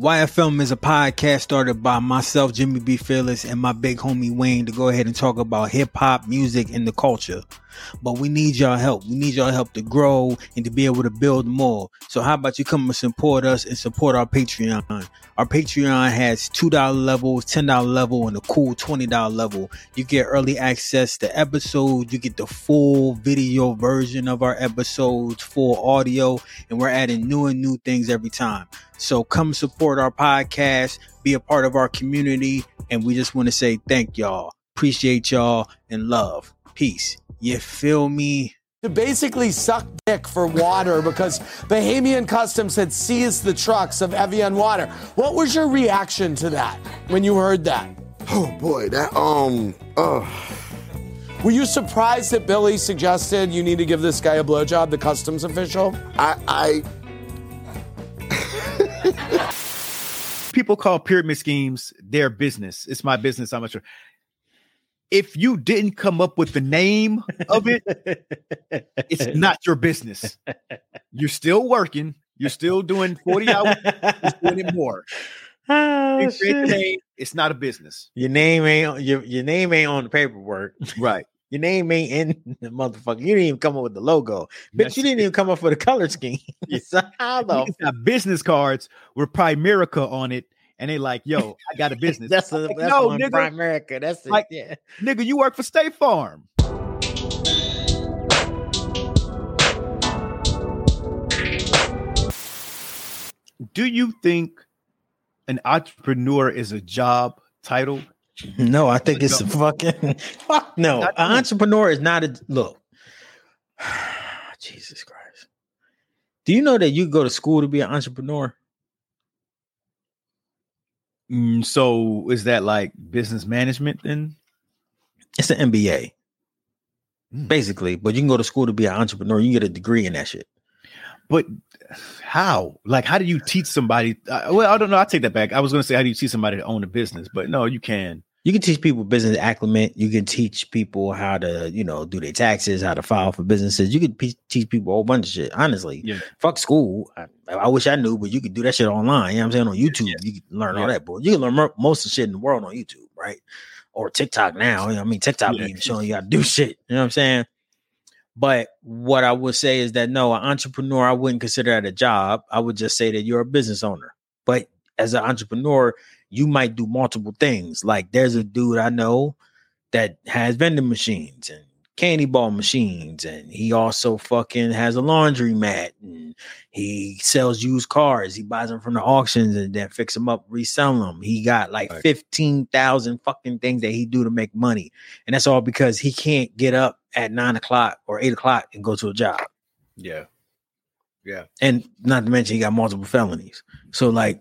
YFM is a podcast started by myself, Jimmy B. Fearless, and my big homie Wayne to go ahead and talk about hip hop, music, and the culture. But we need y'all help. We need y'all help to grow and to be able to build more. So how about you come and support us and support our Patreon? Our Patreon has $2 levels, $10 level, and a cool $20 level. You get early access to episodes. You get the full video version of our episodes, full audio, and we're adding new and new things every time. So come support our podcast, be a part of our community, and we just want to say thank y'all. Appreciate y'all and love. Peace. You feel me? to basically suck dick for water because Bahamian Customs had seized the trucks of Evian water. What was your reaction to that when you heard that? Oh boy, that um uh Were you surprised that Billy suggested you need to give this guy a blowjob, the customs official? I I people call pyramid schemes their business. It's my business. I'm not sure. If you didn't come up with the name of it, it's not your business. You're still working. You're still doing 40 hours. You're doing it more. Oh, You create the shit. name, it's not a business. Your name ain't on- your your name ain't on the paperwork. Right. Your name ain't in the motherfucker. You didn't even come up with the logo. Bitch, you didn't even come up with a color scheme. so how the business cards with Primerica on it, and they like, yo, I got a business. that's a, Like, that's no, one nigga, Prime America. That's it. Like- yeah. nigga, you work for State Farm. Do you think an entrepreneur is a job title? No, I think it's a fucking fuck. No, an entrepreneur is not a look. Jesus Christ. Do you know that you go to school to be an entrepreneur? Mm, so is that like business management then? It's an MBA, Mm. basically. But you can go to school to be an entrepreneur. You can get a degree in that shit. But how? Like, how do you teach somebody? Uh, well, I don't know. I take that back. I was going to say, how do you teach somebody to own a business? But no, you can. You can teach people business acclimate. You can teach people how to, you know, do their taxes, how to file for businesses. You can pe- teach people a whole bunch of shit. Honestly, Yeah. fuck school. I, I wish I knew, but you could do that shit online. You know what I'm saying? On YouTube, you can learn all that. But you can learn mo- most of the shit in the world on YouTube, right? Or TikTok now. You know I mean, TikTok Yeah. even showing you how to do shit. You know what I'm saying? But what I would say is that no, an entrepreneur, I wouldn't consider that a job. I would just say that you're a business owner. But as an entrepreneur, you might do multiple things. Like there's a dude I know that has vending machines and candy ball machines, and he also fucking has a laundry mat and he sells used cars. He buys them from the auctions and then fix them up, resell them. He got like Right. 15,000 fucking things that he do to make money. And that's all because he can't get up at nine o'clock or eight o'clock and go to a job. Yeah. Yeah. And not to mention he got multiple felonies. So like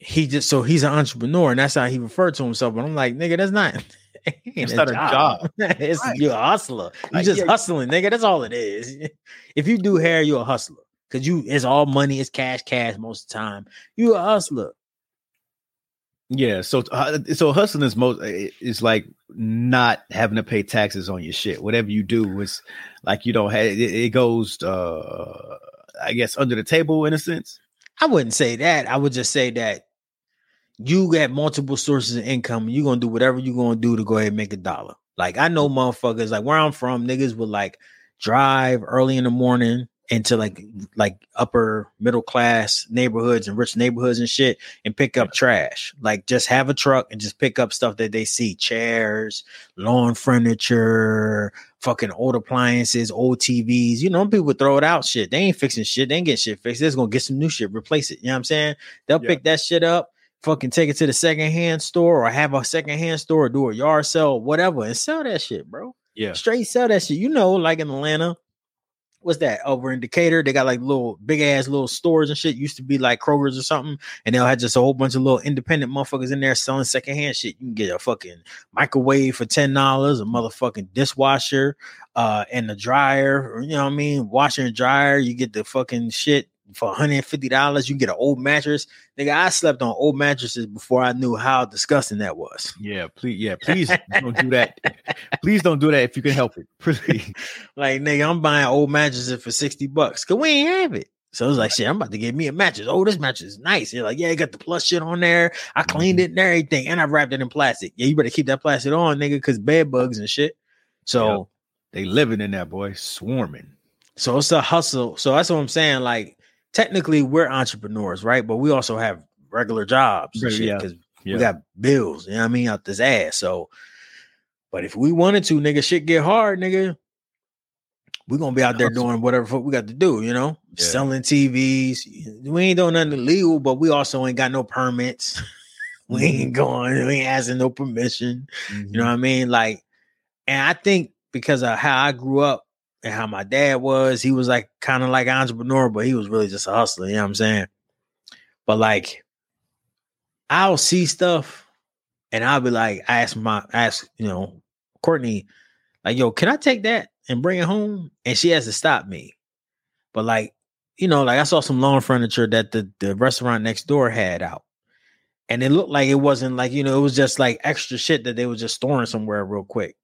he just so he's an entrepreneur and that's how he referred to himself. But I'm like, nigga, that's not It's not a job. it's Right. you're a hustler. You Like, just yeah. hustling, nigga. That's all it is. If you do hair, you're a hustler. Cause you it's all money, it's cash, cash most of the time. You a hustler. Yeah. So, uh, so hustling is most is like not having to pay taxes on your shit. Whatever you do is like you don't have it, it goes, uh, I guess, under the table in a sense. I wouldn't say that. I would just say that you got multiple sources of income you're gonna do whatever you're gonna do to go ahead and make a dollar. Like I know motherfuckers like where I'm from, niggas would like drive early in the morning into like like upper middle class neighborhoods and rich neighborhoods and shit and pick up trash. Like just have a truck and just pick up stuff that they see, chairs, lawn furniture, fucking old appliances, old TVs. You know, people throw it out shit. They ain't fixing shit. They ain't getting shit fixed. They're just gonna get some new shit, replace it. You know what I'm saying? They'll Yeah. pick that shit up, fucking take it to the secondhand store or have a secondhand store or do a yard sale, whatever, and sell that shit, bro. Yeah. Straight sell that shit. You know, like in Atlanta. What's that over in Decatur? They got like little big ass little stores and shit. Used to be like Kroger's or something, and they'll have just a whole bunch of little independent motherfuckers in there selling secondhand shit. You can get a fucking microwave for ten dollars, a motherfucking dishwasher, uh, and a dryer, or you know what I mean, washer and dryer. You get the fucking shit for $150. You can get an old mattress. Nigga, I slept on old mattresses before I knew how disgusting that was. Yeah, please, yeah, please don't do that. Please don't do that if you can help it. Please. Like, nigga, I'm buying old mattresses for 60 bucks. Cause we ain't have it. So it's like, shit, I'm about to get me a mattress. Oh, this mattress is nice. You're like, yeah, you got the plus shit on there. I cleaned mm-hmm. it and everything, and I wrapped it in plastic. Yeah, you better keep that plastic on, nigga, because bed bugs and shit. So They living in that boy, swarming. so it's a hustle. So that's what I'm saying. Like, technically, we're entrepreneurs, right? But we also have regular jobs and shit yeah, because Yeah. we got bills. You know what I mean? Out this ass. So, but if we wanted to, nigga, shit get hard, nigga. We're gonna be out there doing whatever fuck we got to do, you know, Yeah. selling TVs. We ain't doing nothing illegal, but we also ain't got no permits. we Mm-hmm. ain't going, we ain't asking no permission. You Mm-hmm. know what I mean? Like, and I think because of how I grew up and how my dad was, he was like kind of like an entrepreneur, but he was really just a hustler. You know what I'm saying? But like, I'll see stuff and I'll be like, I ask my, ask, you know, Courtney, like, yo, can I take that and bring it home? And she has to stop me. But like, you know, like I saw some lawn furniture that the, the restaurant next door had out. And it looked like it wasn't like, you know, it was just like extra shit that they were just storing somewhere real quick.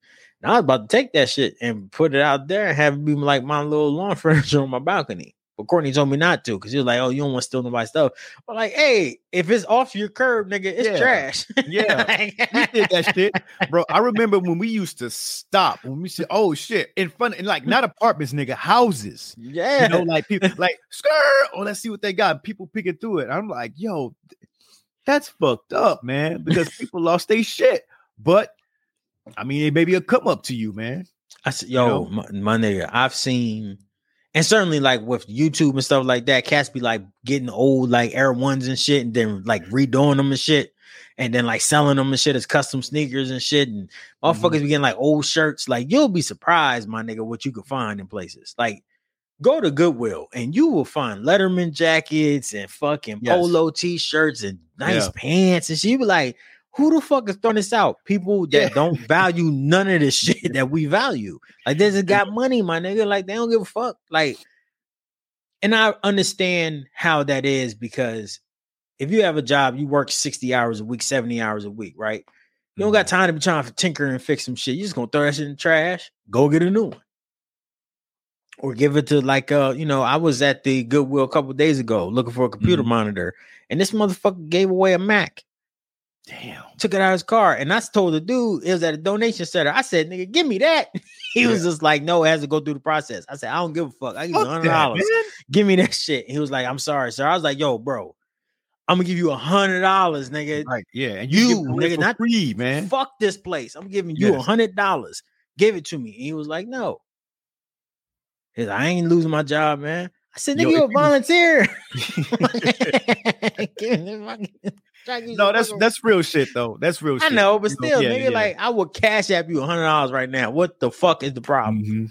And I was about to take that shit and put it out there and have it be like my little lawn furniture on my balcony. But Courtney told me not to because he was like, "Oh, you don't want to steal nobody's stuff." But like, hey, if it's off your curb, nigga, it's Yeah. trash. Yeah. we did that shit, bro. I remember when we used to stop when we said, "Oh shit," in front, and like not apartments, nigga, houses. Yeah, You know, like people, like skirt. Oh, let's see what they got. People picking through it. I'm like, yo, that's fucked up, man. Because people lost their shit. But I mean, it may be a come up to you, man. I said, yo, know? my, my nigga, I've seen, and certainly like with YouTube and stuff like that, cats be like getting old like Air Ones and shit, and then like redoing them and shit, and then like selling them and shit as custom sneakers and shit, and mm-hmm. motherfuckers be getting like old shirts. Like you'll be surprised, my nigga, what you can find in places. Like go to Goodwill and you will find Letterman jackets and fucking Yes. polo t-shirts and nice Yeah. pants and shit. You be like, who the fuck is throwing this out? People that Yeah. don't value none of this shit that we value. Like they just got money, my nigga. Like they don't give a fuck. Like, and I understand how that is because if you have a job, you work 60 hours a week, 70 hours a week, right? You don't Mm-hmm. got time to be trying to tinker and fix some shit. You just gonna throw that shit in the trash, go get a new one. Or give it to like uh, you know, I was at the Goodwill a couple days ago looking for a computer Mhm. monitor, and this motherfucker gave away a Mac Damn. took it out of his car. And I told the dude it was at a donation center. I said, nigga, give me that. he was just like, no, it has to go through the process. I said, I don't give a fuck. I give you Fuck hundred that, dollars. man. Give me that shit. He was like, I'm sorry, sir. I was like, yo, bro, I'm gonna give you a hundred dollars, nigga. Right. Yeah. And You, you, give it away nigga, not- free, man. Fuck this place. I'm giving you a Yes. hundred dollars. Give it to me. And he was like, no. Like, I ain't losing my job, man. I said, Yo, nigga, you a if you was- volunteer. Give me the fucking- try to get no, that's fucking- that's real shit though. That's real shit. I shit. know, but You know, still, yeah, nigga, yeah. like I would cash app you a hundred dollars right now. What the fuck is the problem? Mhm.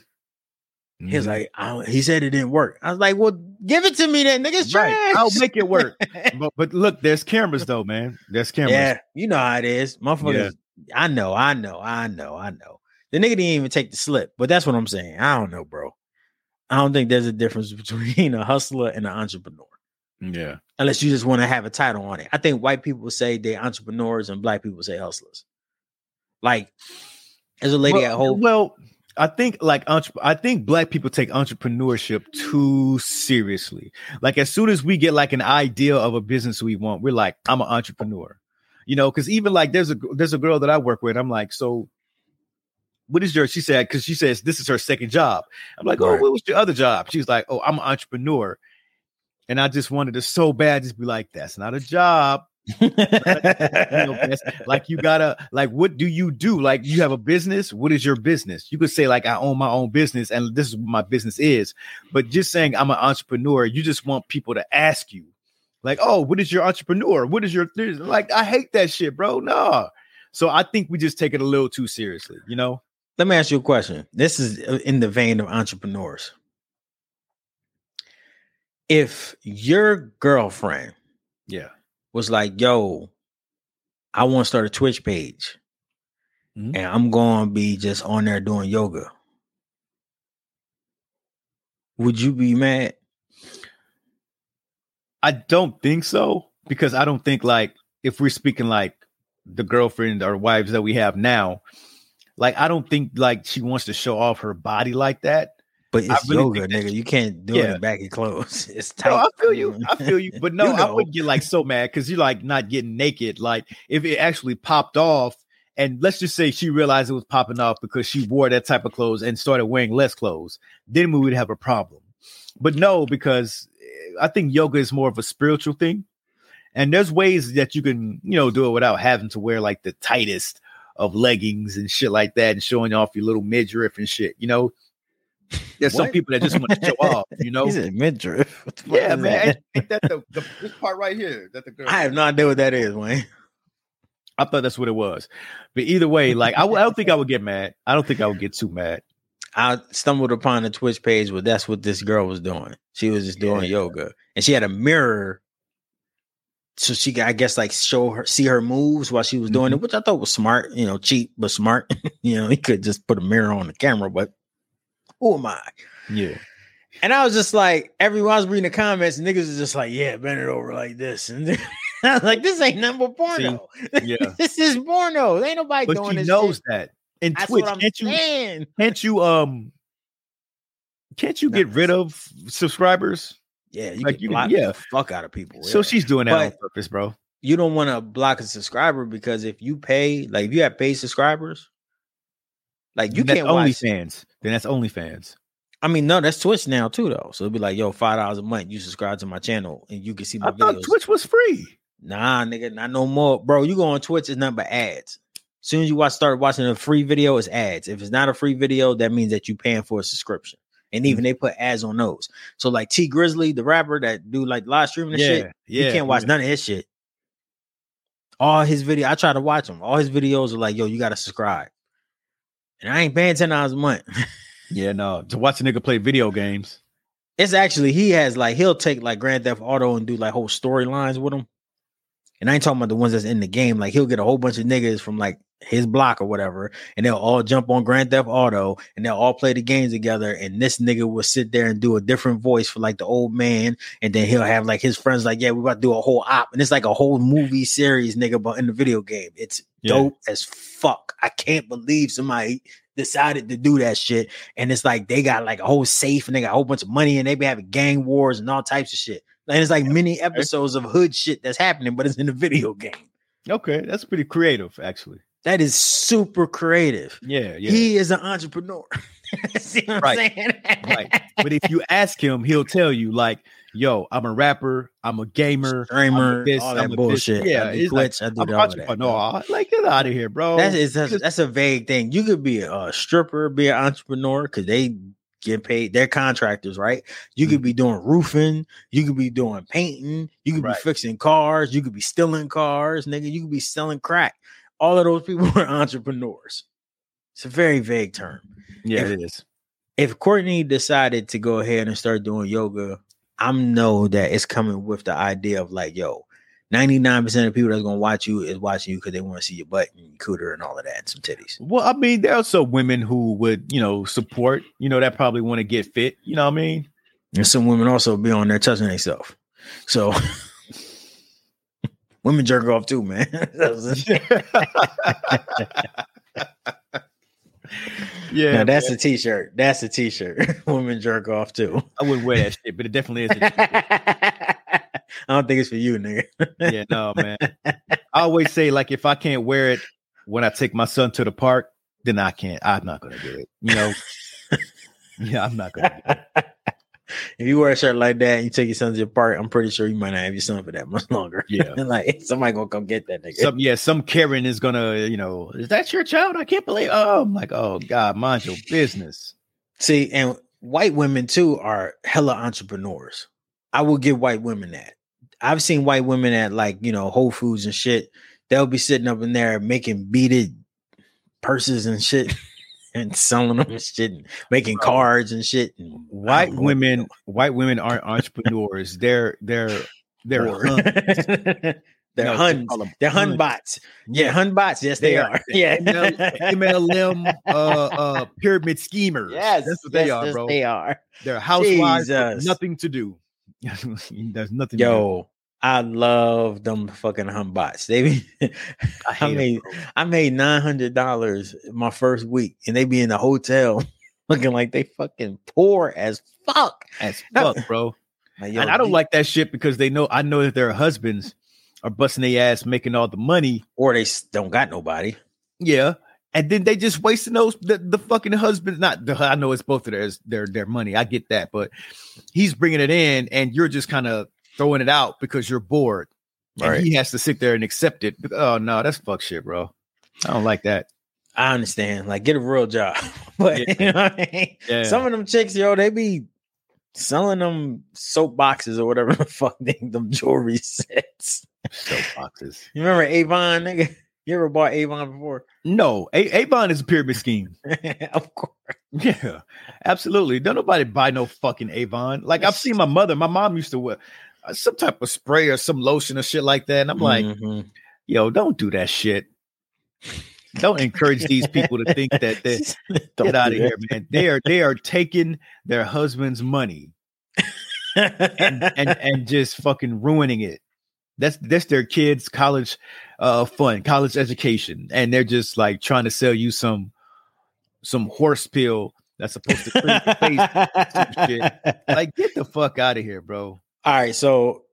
He was Mhm. like, I don't- he said it didn't work. I was like, well, give it to me then, nigga. It's right. trash. I'll make it work. but but look, there's cameras though, man. There's cameras. yeah, you know how it is, motherfuckers. I know, I know, I know, I know. The nigga didn't even take the slip, but that's what I'm saying. I don't know, bro. I don't think there's a difference between a hustler and an entrepreneur. Yeah. Unless you just want to have a title on it. I think white people say they're entrepreneurs and black people say hustlers. Like, as a lady well, at home. Well, I think like I think black people take entrepreneurship too seriously. Like as soon as we get like an idea of a business we want, we're like, I'm an entrepreneur. You know, because even like there's a there's a girl that I work with. I'm like, so what is your? She said because she says this is her second job. I'm like, oh, Right. what was your other job? She's like, oh, I'm an entrepreneur. And I just wanted to so bad just be like, that's not a job. You know, like you gotta like what do you do like you have a business what is your business you could say like i own my own business and this is what my business is but just saying i'm an entrepreneur you just want people to ask you like oh what is your entrepreneur what is your this?" like i hate that shit bro no so i think we just take it a little too seriously you know Let me ask you a question. This is uh, in the vein of entrepreneurs. If your girlfriend yeah was like, yo, I want to start a Twitch page Mhm. and I'm going to be just on there doing yoga, would you be mad? I don't think so because I don't think like if we're speaking like the girlfriend or wives that we have now, like I don't think like she wants to show off her body like that. But it's really yoga, nigga. You can't do it Yeah. in baggy clothes. It's tight. No, I feel you. I feel you. But no, You I know. would get like so mad because you're like not getting naked. Like if it actually popped off, and let's just say she realized it was popping off because she wore that type of clothes and started wearing less clothes, then we would have a problem. But no, because eh, I think yoga is more of a spiritual thing. And there's ways that you can, you know, do it without having to wear like the tightest of leggings and shit like that and showing off your little midriff and shit. You know, there's some people that just want to show off, you know. He's a midriff. What Yeah, man. Ain't that the, the this part right here that the girl? I have no idea what that is, Wayne. I thought that's what it was, but either way, like I, w- I don't think I would get mad. I don't think I would get too mad. I stumbled upon a Twitch page where that's what this girl was doing. She was just doing Yeah. yoga, and she had a mirror, so she could, I guess, like show her, see her moves while she was doing Mm-hmm. it, which I thought was smart. You know, cheap but smart. you know, he could just put a mirror on the camera, but who am I? Yeah, And I was just like, everyone I was reading the comments, niggas was just like, yeah, bend it over like this, and I was like, this ain't number porno. yeah. this is porno. Ain't nobody But doing this. knows shit. that. And That's Twitch, can't you saying. can't you um can't you get rid of subscribers? Yeah, you Like, can you can- yeah. the fuck out of people. So she's doing that on purpose, bro. you don't want to block a subscriber because if you pay, like if you have paid subscribers, like you that's can't watch. OnlyFans. Then that's OnlyFans. I mean, no, that's Twitch now too, though. So it'd be like, yo, five dollars a month, you subscribe to my channel and you can see my I thought videos. Twitch was free. Nah, nigga, not no more, bro. You go on Twitch, it's nothing but ads. As soon as you watch, start watching a free video, it's ads. If it's not a free video, that means that you paying for a subscription. And even mm. they put ads on those. So like Tee Grizzley, the rapper that do like live streaming and Yeah, shit, yeah. you can't watch yeah. none of his shit. All his video, I try to watch them. All his videos are like, yo, you gotta subscribe. And I ain't paying ten dollars a month. Yeah, no. To watch a nigga play video games. it's actually he has like he'll take like Grand Theft Auto and do like whole storylines with him. And I ain't talking about the ones that's in the game. Like he'll get a whole bunch of niggas from like his block or whatever, and they'll all jump on Grand Theft Auto and they'll all play the game together. And this nigga will sit there and do a different voice for like the old man, and then he'll have like his friends like, yeah, we about to do a whole op, and it's like a whole movie series, nigga, but in the video game. It's Yeah. dope as fuck. I can't believe somebody decided to do that shit. And it's like they got like a whole safe and they got a whole bunch of money and they be having gang wars and all types of shit. And it's like many episodes of hood shit that's happening, but it's in a video game. Okay, that's pretty creative, actually. That is super creative. Yeah, yeah. He is an entrepreneur. Right, right. But if you ask him, he'll tell you, like, yo, I'm a rapper, I'm a gamer, Streamer, I'm a this, all I'm that this. bullshit. Yeah, I do it's like, Twitch, I do I'm all that. No, like, get out of here, bro. That is that's, that's a vague thing. You could be a stripper, be an entrepreneur because they get paid. They're contractors, right? You could be doing roofing. You could be doing painting. You could Mm-hmm. Right. be fixing cars. You could be stealing cars, nigga. You could be selling crack. All of those people are entrepreneurs. It's a very vague term. yeah, if- it is. If Courtney decided to go ahead and start doing yoga, I'm know that it's coming with the idea of like, yo, 99% of people that's gonna watch you is watching you because they want to see your butt and your cooter and all of that and some titties. Well, I mean, there are some women who would, you know, support, you know, that probably want to get fit. You know what I mean? And some women also be on there touching themselves. So women jerk off too, man. yeah, now that's man. a t-shirt. That's a t-shirt. women jerk off too. I wouldn't wear that shit, but it definitely is. I don't think it's for you, nigga. yeah, no, man. I always say, like, if I can't wear it when I take my son to the park, then I can't. I'm not gonna do it. You know? yeah, I'm not gonna. If you wear a shirt like that and you take your son to the park, I'm pretty sure you might not have your son for that much longer. Yeah. like somebody gonna come get that nigga. Some yeah, some Karen is gonna, you know, is that your child? I can't believe. Oh, I'm like, oh God, mind your business. See, and white women too are hella entrepreneurs. I will give white women that. I've seen white women at like, you know, Whole Foods and shit. They'll be sitting up in there making beaded purses and shit and selling them and shit, and making Bro. cards and shit. And White don't know what women, white women aren't entrepreneurs. They're they're they're huns. They're Huns. They're Hun bots. Yeah, Hun bots. Yes, they, They are. are. Yeah. MLM uh uh pyramid schemers. Yes, that's what they yes, are, yes, bro. They are. They're housewives nothing to do. There's nothing. to Yo, I love them fucking Hun bots. They be. I, I made bro. I made nine hundred dollars my first week, and they be in the hotel looking like they fucking poor as fuck. As fuck, bro. Like, yo, and I don't these- like that shit because they know I know that their husbands are busting their ass making all the money. or they don't got nobody. Yeah. And then they just wasting those the, the fucking husbands. Not the I know it's both of theirs their their money. I get that, but he's bringing it in, and you're just kind of throwing it out because you're bored, and Right. he has to sit there and accept it. Oh no, that's fuck shit, bro. I don't like that. I understand. Like, get a real job. but Yeah. you know what I mean? Yeah. Some of them chicks, yo, they be selling them soap boxes or whatever the fuck they them jewelry sets. Soap boxes. You remember Avon, nigga? You ever bought Avon before? No, A- Avon is a pyramid scheme. of course. Yeah, absolutely. Don't nobody buy no fucking Avon. Like I've seen my mother, my mom used to wear some type of spray or some lotion or shit like that. And I'm like, Mhm. yo, don't do that shit. Don't encourage these people to think that they get out of here, man. They are they are taking their husband's money and and, and just fucking ruining it. That's that's their kids' college uh fun, college education, and they're just like trying to sell you some some horse pill that's supposed to clean your face. Like, get the fuck out of here, bro. All right, so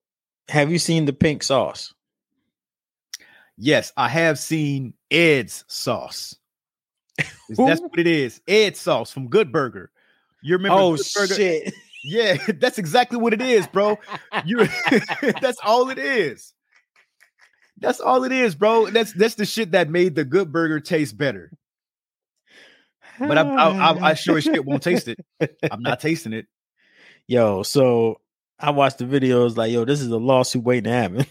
have you seen the pink sauce? Yes, I have seen Ed's sauce. That's what it is. Ed's sauce from Good Burger. You remember? oh shit! Yeah, that's exactly what it is, bro. You that's all it is. That's all it is, bro. That's that's the shit that made the good burger taste better. But I I, I, I sure as shit won't taste it. I'm not tasting it. Yo, so I watched the videos like, yo, this is a lawsuit waiting to happen.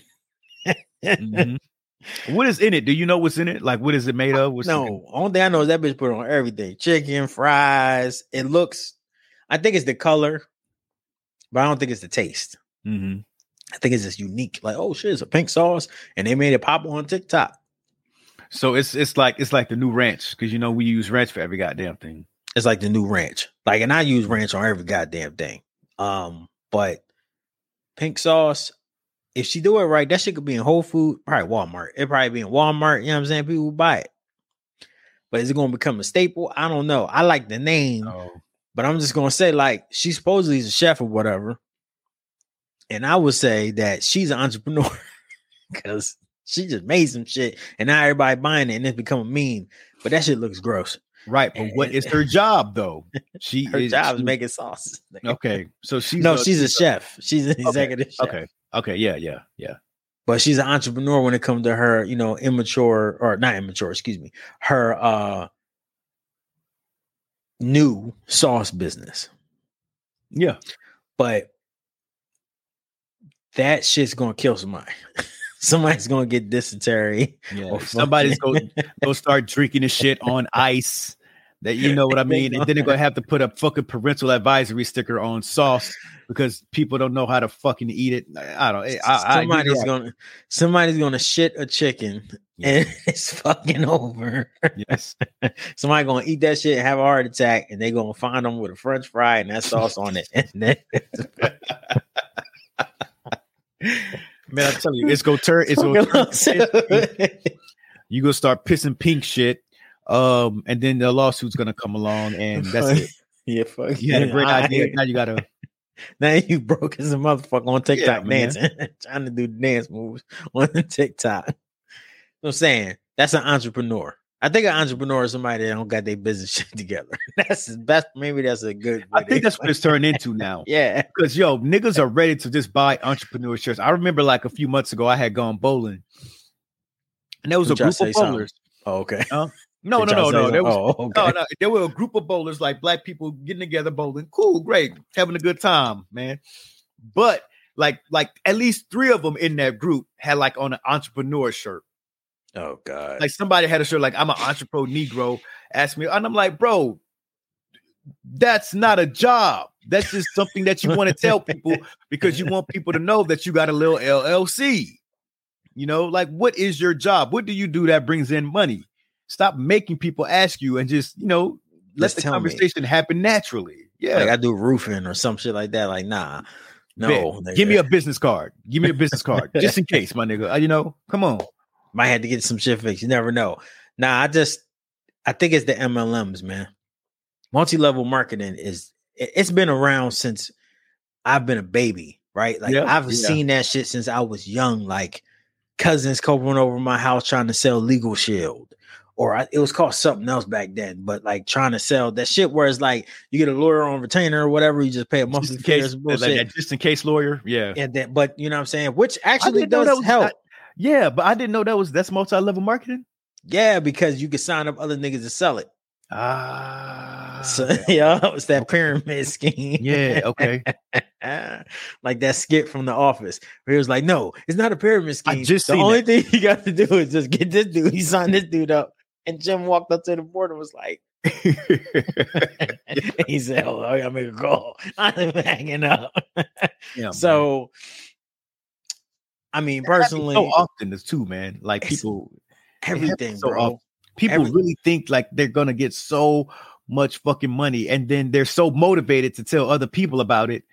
Mhm. What is in it? Do you know what's in it? Like, what is it made of? What's no, only thing I know is that bitch put on everything: chicken, fries. It looks, I think it's the color, but I don't think it's the taste. Mhm. I think it's just unique. Like, oh shit, it's a pink sauce, and they made it pop on TikTok. So it's it's like it's like the new ranch because you know we use ranch for every goddamn thing. It's like the new ranch. Like, and I use ranch on every goddamn thing. Um, but pink sauce, if she do it right, that shit could be in Whole Food, probably Walmart. It probably be in Walmart. You know what I'm saying? People buy it. But is it gonna become a staple? I don't know. I like the name, Oh, but I'm just gonna say, like, she supposedly is a chef or whatever. And I would say that she's an entrepreneur because she just made some shit and now everybody buying it and it's become a meme. But that shit looks gross. Right. But what is her job though? She Her is, job is making sauce. Okay, so she's no, she's a chef. She's an okay, executive chef. Okay, okay, yeah, yeah, yeah. But she's an entrepreneur when it comes to her, you know, immature or not immature, excuse me, her uh new sauce business. Yeah. But that shit's gonna kill somebody. Somebody's gonna get dysentery. Yeah, somebody's gonna go start drinking the shit on ice. That you know what I mean, and then they're gonna have to put a fucking parental advisory sticker on sauce because people don't know how to fucking eat it. I don't. I, I, somebody's you're gonna somebody's gonna shit a chicken and it's fucking over. Yes. Somebody gonna eat that shit, have a heart attack, and they gonna find them with a French fry and that sauce on it. And then Man, I tell you, it's gonna turn. It's gonna turn. You gonna start pissing pink shit, um, and then the lawsuit's gonna come along, and that's it. yeah, fuck. You had a great I- idea. Now you gotta. Now you broke as a motherfucker on TikTok man. dancing, trying to do dance moves on TikTok. You know what I'm saying that's an entrepreneur. I think an entrepreneur is somebody that don't got their business shit together. That's best. Maybe that's a good. I think that's what it's turned into now. yeah. Because yo, niggas are ready to just buy entrepreneur shirts. I remember like a few months ago, I had gone bowling, and there was Did a group of bowlers. Oh, okay. No, no, Did no, no, no. There was? Oh, okay. no, no. There were a group of bowlers, like black people getting together bowling. Cool, great, having a good time, man. But like, like at least three of them in that group had like on an entrepreneur shirt. Oh god. Like somebody had a shirt like I'm an entrepreneur Negro. Asked me, and I'm like, bro, that's not a job. That's just something that you want to tell people because you want people to know that you got a little LLC. You know, like what is your job? What do you do that brings in money? Stop making people ask you and just, you know, let Just the tell me. conversation happen naturally. Yeah. Like I do roofing or some shit like that. Like nah, no. Give me a business card. Give me a business card just in case, my nigga. Uh, You know, come on. Might have to get some shit fixed. You never know. Nah, I just I think it's the MLMs, man. multi-level marketing is it- it's been around since I've been a baby, right? Like Yeah, I've yeah. seen that shit since I was young. Like cousins coming over my house trying to sell Legal Shield, or I, it was called something else back then. But like trying to sell that shit where it's like you get a lawyer on retainer or whatever, you just pay a Just monthly in fee case, like that just in case lawyer. Yeah. and then, but you know what I'm saying, which actually does help. Yeah, but I didn't know that was that's multi-level marketing. yeah, because you can sign up other niggas to sell it. Ah, So yeah, it's that pyramid scheme. yeah, okay. like that skit from The Office, where he was like, "No, it's not a pyramid scheme. I just the only thing you got to do is just get this dude. He signed this dude up." And Jim walked up to the board and was like, "He said, oh, I gotta make a call. I'm hanging up." Yeah, man. I mean, personally, so often this too, man. Like people, everything, so bro. often. people everything. really think like they're gonna get so much fucking money, and then they're so motivated to tell other people about it.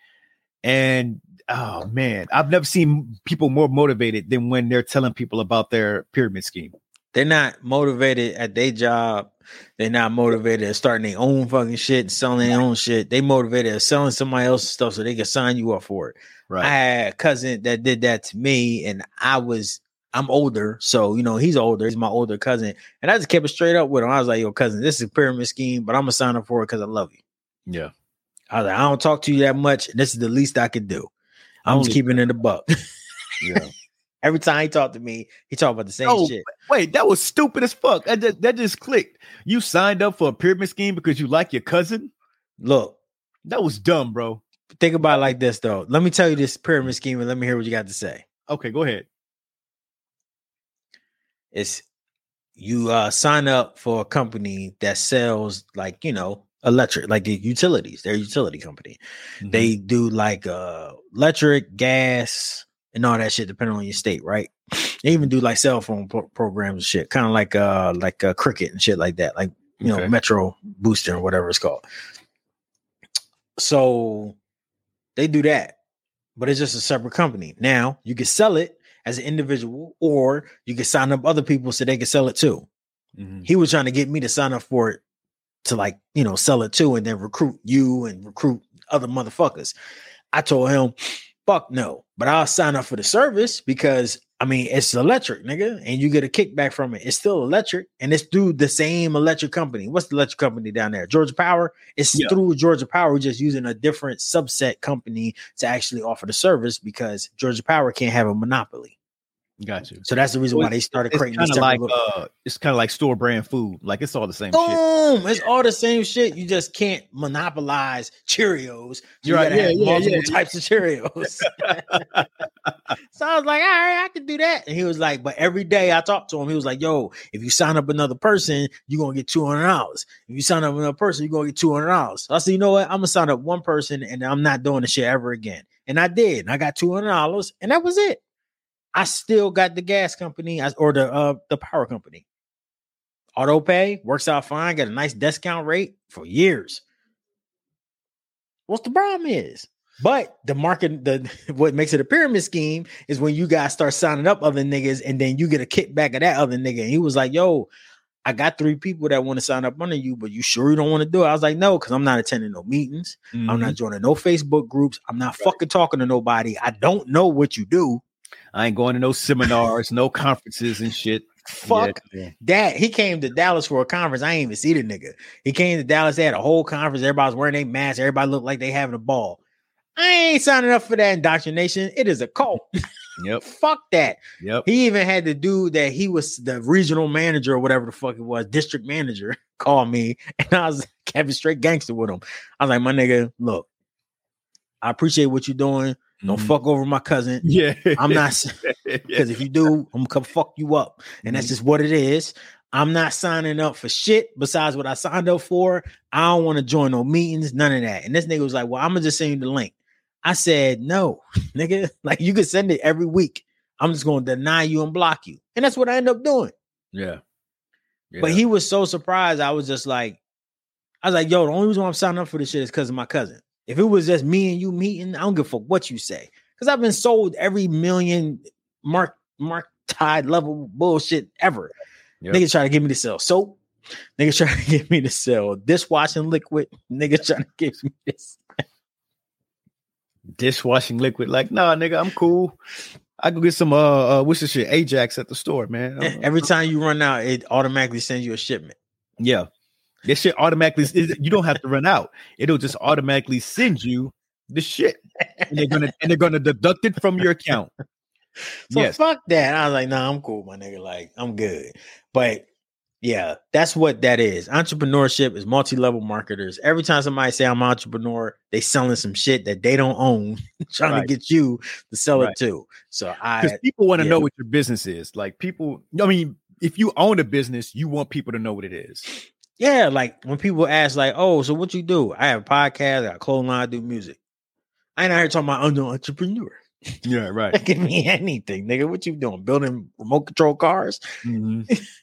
And oh man, I've never seen people more motivated than when they're telling people about their pyramid scheme. They're not motivated at their job. They're not motivated at starting their own fucking shit and selling their own shit. They motivated at selling somebody else's stuff so they can sign you up for it. I had a cousin that did that to me, and I was I'm older, so you know he's older. He's my older cousin, and I just kept it straight up with him. I was like, "Yo, cousin, this is a pyramid scheme, but I'm gonna sign up for it because I love you." Yeah. I was like, "I don't talk to you that much. This is the least I could do. I'm just keeping it a buck." Yeah. Every time he talked to me, he talked about the same Oh, shit. Wait, that was stupid as fuck. That just, that just clicked. You signed up for a pyramid scheme because you like your cousin? Look, That was dumb, bro. think about it like this though. Let me tell you this pyramid scheme, and let me hear what you got to say. Okay, go ahead. It's you uh sign up for a company that sells like you know electric like the utilities they're utility company Mm-hmm. they do like uh electric gas and all that shit depending on your state right? They even do like cell phone pro- programs and shit kind of like uh like uh cricket and shit like that like you know metro booster or whatever it's called. So they do that but it's just a separate company. Now you can sell it as an individual or you can sign up other people so they can sell it too. Mhm. he was trying to get me to sign up for it to like you know sell it too and then recruit you and recruit other motherfuckers. I told him fuck no. But i'll sign up for the service because i mean it's electric nigga and you get a kickback from it. It's still electric and it's through the same electric company. What's the electric company down there? Georgia power? It's Yeah. through georgia power. We're just using a different subset company to actually offer the service because georgia power can't have a monopoly Got you. so that's the reason why they started It's creating kind of like uh, it's kind of like store brand food. Like it's all the same shit. Boom! It's all the same shit. You just can't monopolize Cheerios. You You're right. gotta Yeah, have yeah, multiple yeah, types of Cheerios. so I was like, all right, I can do that. And he was like, but every day I talked to him, he was like, yo, if you sign up another person, you're gonna get two hundred dollars. If you sign up another person, you're gonna get two hundred dollars. So I said, you know what? I'm gonna sign up one person and I'm not doing the shit ever again. And I did. And I got two hundred dollars, and that was it. I still got the gas company or the uh the power company. Auto pay works out fine, got a nice discount rate for years. What's the problem is? But the market, the what makes it a pyramid scheme is when you guys start signing up other niggas and then you get a kickback of that other nigga. And he was like, yo, I got three people that want to sign up under you, but you sure you don't want to do it? I was like, no, because I'm not attending no meetings. I'm Mhm. not joining no Facebook groups. I'm not fucking talking to nobody. I don't know what you do. I ain't going to no seminars, no conferences and shit. Fuck Yeah. that. He came to Dallas for a conference. I ain't even see the nigga. He came to Dallas. They had a whole conference. Everybody's wearing their masks. Everybody looked like they having a ball. I ain't signing up for that indoctrination. It is a cult. Yep. Fuck that. Yep. He even had the dude that he was the regional manager or whatever the fuck it was, district manager, call me. And I was kept it straight gangster with him. I was like, my nigga, look, I appreciate what you're doing. Don't Mhm. fuck over my cousin. Yeah. I'm not because if you do, I'm gonna come fuck you up. And that's just what it is. I'm not signing up for shit besides what I signed up for. I don't want to join no meetings, none of that. And this nigga was like, Well, I'm gonna just send you the link. I said, No, nigga, like you can send it every week. I'm just gonna deny you and block you. And that's what I end up doing. yeah. But he was so surprised. I was just like, I was like, yo, the only reason why I'm signing up for this shit is because of my cousin. If it was just me and you meeting, I don't give a fuck what you say. Because I've been sold every million mark mark tide level bullshit ever. Yep. Niggas try to get me to sell soap, Niggas trying to get me to sell dishwashing liquid. Niggas trying to get me this. Dishwashing liquid. Like, nah, nigga, I'm cool. I can get some uh, uh what's this shit? Ajax at the store, man. Uh, Every time you run out, it automatically sends you a shipment. yeah. This shit automatically you don't have to run out. It'll just automatically send you the shit. And they're gonna and they're gonna deduct it from your account. So yes. fuck that. I was like, nah, I'm cool, my nigga. Like, I'm good. But yeah, that's what that is. Entrepreneurship is multi-level marketers. Every time somebody say I'm an entrepreneur, they selling some shit that they don't own, trying Right. to get you to sell Right. it too. So Because I people want to yeah. know what your business is. Like people, I mean, if you own a business, you want people to know what it is. Yeah, like when people ask, like, oh, so what you do? I have a podcast, I got a clothing line, I do music. I ain't out here talking about I'm an entrepreneur. Yeah, right. Give me anything, nigga. What you doing? Building remote control cars? Mhm.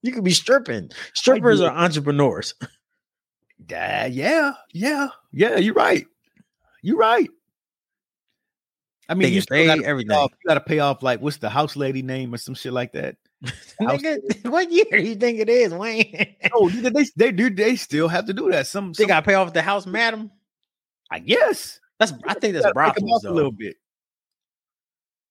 You could be stripping. Strippers are entrepreneurs. Yeah, yeah, yeah, yeah. You're right. You're right. I mean, They you still gotta pay everything. off- you got to pay off like what's the house lady name or some shit like that. Nigga, what year do you think it is, Wayne? Oh, they they do. They still have to do that. Some, they some got to pay off the house, madam. I guess. That's I think that's that's gotta break 'em brothels a little bit.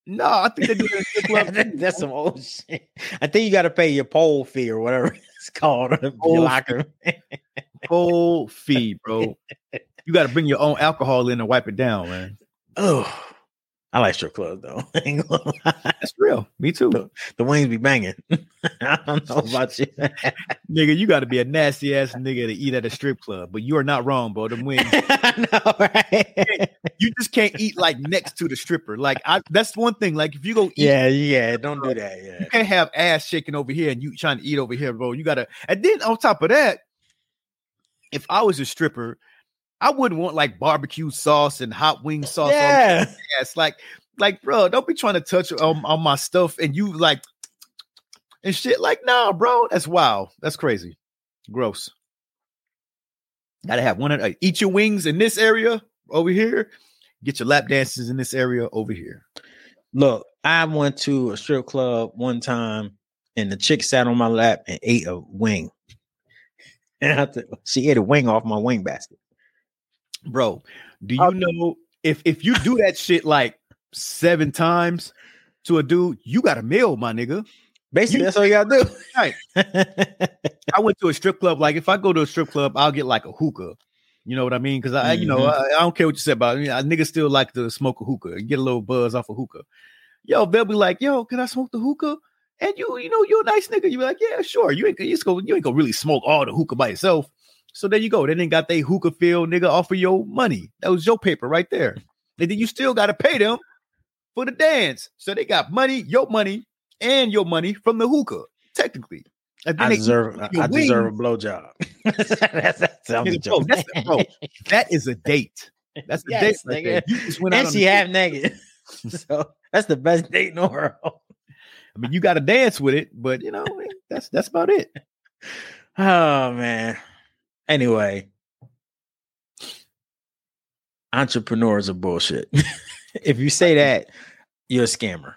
No, I think they do that in strip clubs, That- too, that's some old shit. I think you got to pay your pole fee or whatever it's called. Pole locker. whole fee, bro. You got to bring your own alcohol in and wipe it down, man. Oh, I like strip clubs though. I ain't gonna lie. That's real. Me too, the wings be banging. I don't know about you. nigga. You got to be a nasty ass nigga to eat at a strip club, but you are not wrong, bro. Them wings. Know, right? you just can't eat like next to the stripper. Like I, that's one thing. Like if you go eat, Yeah, yeah. Don't do that. Yeah. you can't have ass shaking over here and you trying to eat over here, bro. You gotta. And then on top of that, if I was a stripper, I wouldn't want like barbecue sauce and hot wing sauce on Yeah. my ass. Like, like, bro, don't be trying to touch on, on my stuff and you like and shit. Like, nah, bro, that's wild. That's crazy. Gross. Gotta have one. of- uh, eat your wings in this area over here. Get your lap dances in this area over here. Look, I went to a strip club one time and the chick sat on my lap and ate a wing. And I th- she ate a wing off my wing basket. Bro. Do you Uh, know if if you do that shit like seven times to a dude, you got a meal, my nigga. Basically, You- that's all you gotta do. Right. I went to a strip club. Like if I go to a strip club, I'll get like a hookah. You know what I mean? Because I, you know, Mhm. I, I don't care what you said about it. I mean, niggas still like to smoke a hookah and get a little buzz off a hookah. Yo, they'll be like, "Yo, can I smoke the hookah?" And you, you know, you're a nice nigga. You be like, "Yeah, sure." You ain't, you just go, you ain't gonna really smoke all the hookah by yourself. So there you go. They didn't got they hookah feel, nigga, offer your money. That was your paper right there. And then you still got to pay them for the dance. So they got money, your money, and your money from the hookah, technically. I deserve I your deserve a wings. blowjob. that's, that's, I'm Nigga, a bro, that's the- bro, that is a date. That's a Yes, date right nigga. there. You just went and she half naked. so that's the best date in the world. I mean, you got to dance with it, but you know, eh, that's that's about it. Oh man. Anyway, entrepreneurs are bullshit. if you say that, you're a scammer.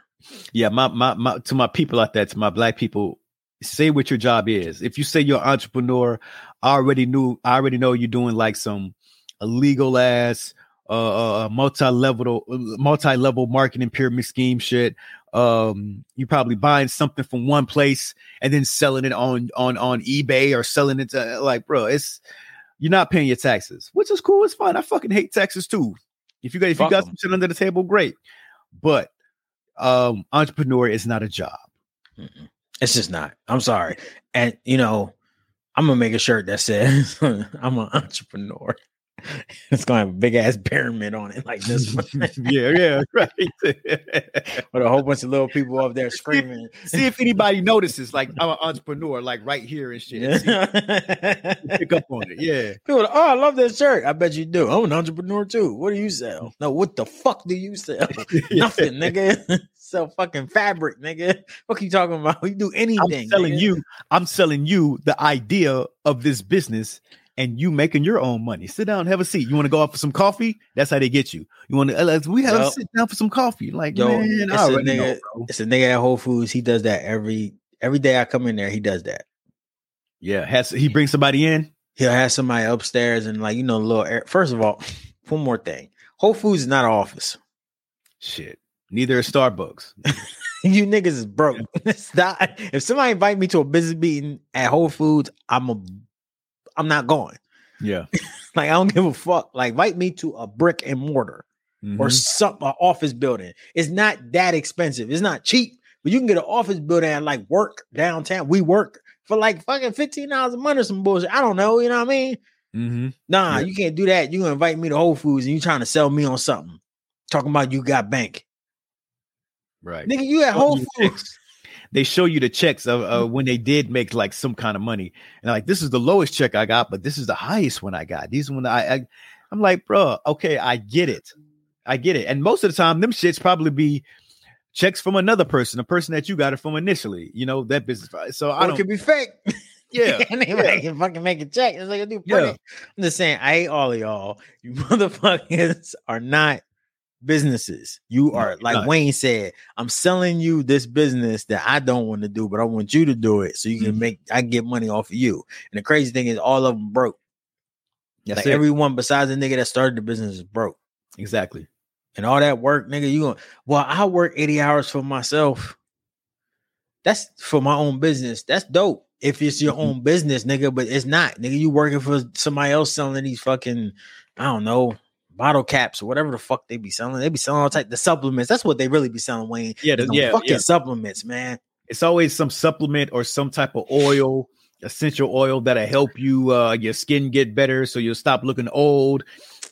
Yeah, my, my my to my people out there, to my black people, say what your job is. If you say you're an entrepreneur, I already knew, I already know you're doing like some illegal ass, uh, uh multi-level, multi-level marketing pyramid scheme shit. Um, you're probably buying something from one place and then selling it on on on eBay or selling it to like, bro, it's you're not paying your taxes, which is cool. It's fine. I fucking hate taxes too. If you got if Fuck you got 'em. some shit under the table, great. But um entrepreneur is not a job. Mm-mm. It's just not. I'm sorry. And you know, I'm gonna make a shirt that says I'm an entrepreneur. It's gonna have a big ass pyramid on it like this one. yeah, yeah, right. with a whole bunch of little people up there screaming. See if anybody notices, like I'm an entrepreneur, like right here and shit. see Yeah. pick up on it. Yeah. People, like, oh, I love this shirt. I bet you do. I'm an entrepreneur too. What do you sell? No, what the fuck do you sell? Nothing, nigga. sell fucking fabric, nigga. What are you talking about? You do anything. I'm selling nigga. you, I'm selling you the idea of this business and you making your own money. Sit down, have a seat. You want to go out for some coffee? That's how they get you. You want uh, to we have to Yup. sit down for some coffee. Like, Yo, man, it's I a already know. It's a nigga at Whole Foods. He does that every every day I come in there. He does that. Yeah, has he brings somebody in? He'll have somebody upstairs and like you know, a little air. First of all, one more thing: Whole Foods is not an office. Shit. Neither is Starbucks. you niggas is broke. It's not- if somebody invite me to a business meeting at Whole Foods, I'm a, I'm not going. Yeah. Like I don't give a fuck. Like invite me to a brick and mortar or Mhm. some office building. It's not that expensive. It's not cheap, but you can get an office building and like work downtown. WeWork for like fucking fifteen dollars a month or some bullshit. I don't know. You know what I mean? Mhm. Nah, Yeah. you can't do that. You invite me to Whole Foods and you trying to sell me on something. Talking about you got bank. Right. Nigga, you at Whole Foods. They show you the checks of uh, when they did make like some kind of money, and like this is the lowest check I got, but this is the highest one I got. These one I, I I'm like, bro, okay, I get it, I get it. And most of the time, them shits probably be checks from another person, a person that you got it from initially. You know that business. So I Or it don't. could be fake. Yeah, and they yeah. can fucking make a check. It's like a dude. Yeah. I'm just saying, I hate all of y'all. You motherfuckers are not businesses. You are like. Wayne said. I'm selling you this business that I don't want to do, but I want you to do it so you can Mhm. make. I get money off of you. And the crazy thing is, all of them broke. That's like it. everyone besides the nigga that started the business is broke. exactly. And all that work, nigga, you going well, I work 80 hours for myself. That's for my own business. That's dope. If it's your Mhm. own business, nigga, but it's not, nigga. You working for somebody else selling these fucking, I don't know, bottle caps or whatever the fuck they be selling. They be selling all type the supplements. That's what they really be selling, Wayne. Yeah, the- yeah, fucking yeah. supplements, man. It's always some supplement or some type of oil, essential oil that'll help you uh your skin get better, so you'll stop looking old.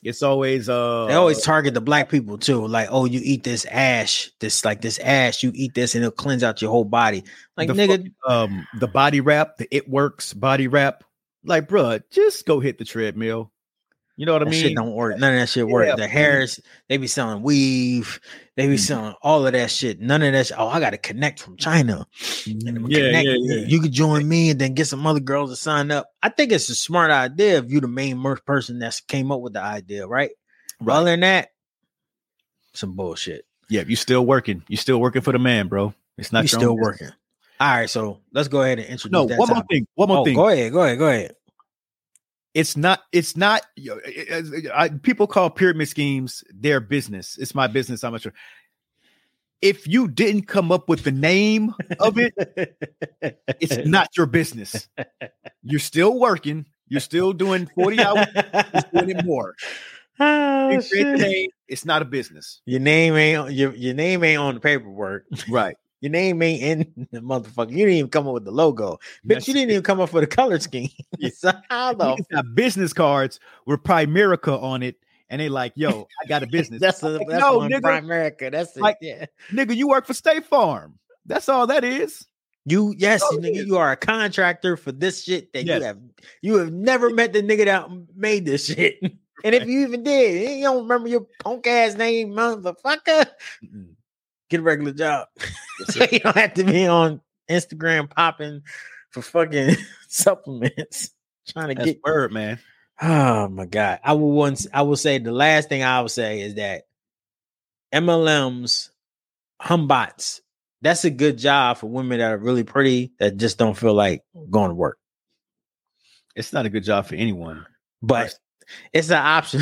It's always uh They always target the black people too. Like, oh, you eat this ash, this like this ash, you eat this and it'll cleanse out your whole body. Like, the nigga, fucking, um the body wrap, the it works body wrap. Like, bruh, just go hit the treadmill. You know what I mean? shit don't work. None of that shit work. The hairs, they be selling weave, they be Mhm. selling all of that shit. None of that. Shit. Oh, I got to connect from China. And I'ma yeah, connect. yeah, You- yeah. You could join me and then get some other girls to sign up. I think it's a smart idea if you the main person that's came up with the idea, right? But Other than that, some bullshit. Yeah, you still working. You still working for the man, bro. It's not You still working. All right, so let's go ahead and introduce No, that one more thing. One more Oh, thing. go ahead, go ahead, go ahead. It's not it's not it- it- uh, uh, I, people call pyramid schemes their business. It's my business i'm not sure. If you didn't come up with the name of it it's not your business. You're still working you're still doing 40 hours doing more. Oh, You create the shit. name, it's not a business. Your name ain't your your name ain't on the paperwork. right Your name ain't in the motherfucker. You didn't even come up with the logo. Bitch, you didn't even come up with a color scheme. So how the got business cards with primerica on it and they like yo i got a business that's a Like, that's no, one nigga. Prime America. That's it. Like- yeah. nigga you work for state farm that's all that is You yes, Oh, nigga, you are a contractor for this shit that Yes. you have you have never met the nigga that made this shit. And if you even did, you don't remember your punk ass name, motherfucker. Mm-mm. Get a regular job. so you don't have to be on Instagram popping for fucking supplements. Trying to that's get word man Oh my god. I will once I will say the last thing I will say is that MLMs, humbots, that's a good job for women that are really pretty that just don't feel like going to work. it's not a good job for anyone But it's an option.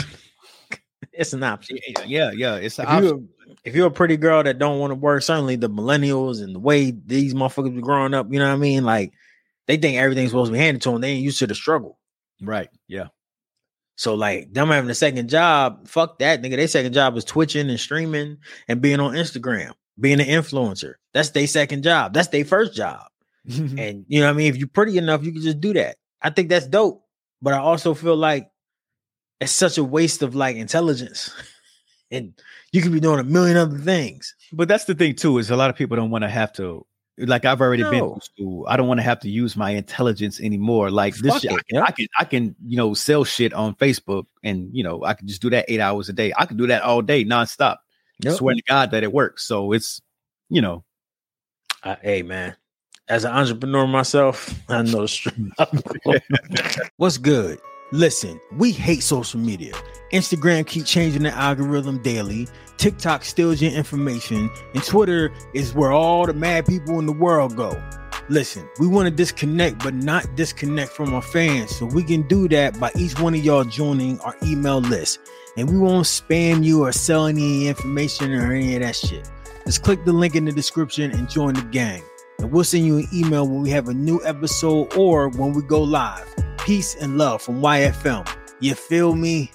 It's an option. Yeah, yeah. It's an If option. you if you're a pretty girl that don't want to work, certainly the millennials and the way these motherfuckers be growing up, you know what I mean? Like they think everything's supposed to be handed to them. They ain't used to the struggle. Right. Yeah. So like them having a second job, fuck that nigga. Their second job is twitching and streaming and being on Instagram, being an influencer. That's their second job. That's their first job. And you know what I mean? If you're pretty enough, you can just do that. I think that's dope. But I also feel like it's such a waste of like intelligence. and you could be doing a million other things. but that's the thing too, is a lot of people don't want to have to like I've already been No. through school. I don't want to have to use my intelligence anymore. Like this Fuck shit, it, I, can, yeah. I can I can, you know, sell shit on Facebook and you know, I can just do that eight hours a day. I can do that all day nonstop. Yep. Swear to God that it works. So it's you know, Uh, hey man, as an entrepreneur myself, I know the struggle. What's good? Listen, we hate social media. Instagram keep changing the algorithm daily. TikTok steals your information, and Twitter is where all the mad people in the world go. Listen, we want to disconnect, but not disconnect from our fans. So we can do that by each one of y'all joining our email list. And we won't spam you or sell any information or any of that shit. Just click the link in the description and join the gang. And we'll send you an email when we have a new episode or when we go live. Peace and love from YFM. You feel me?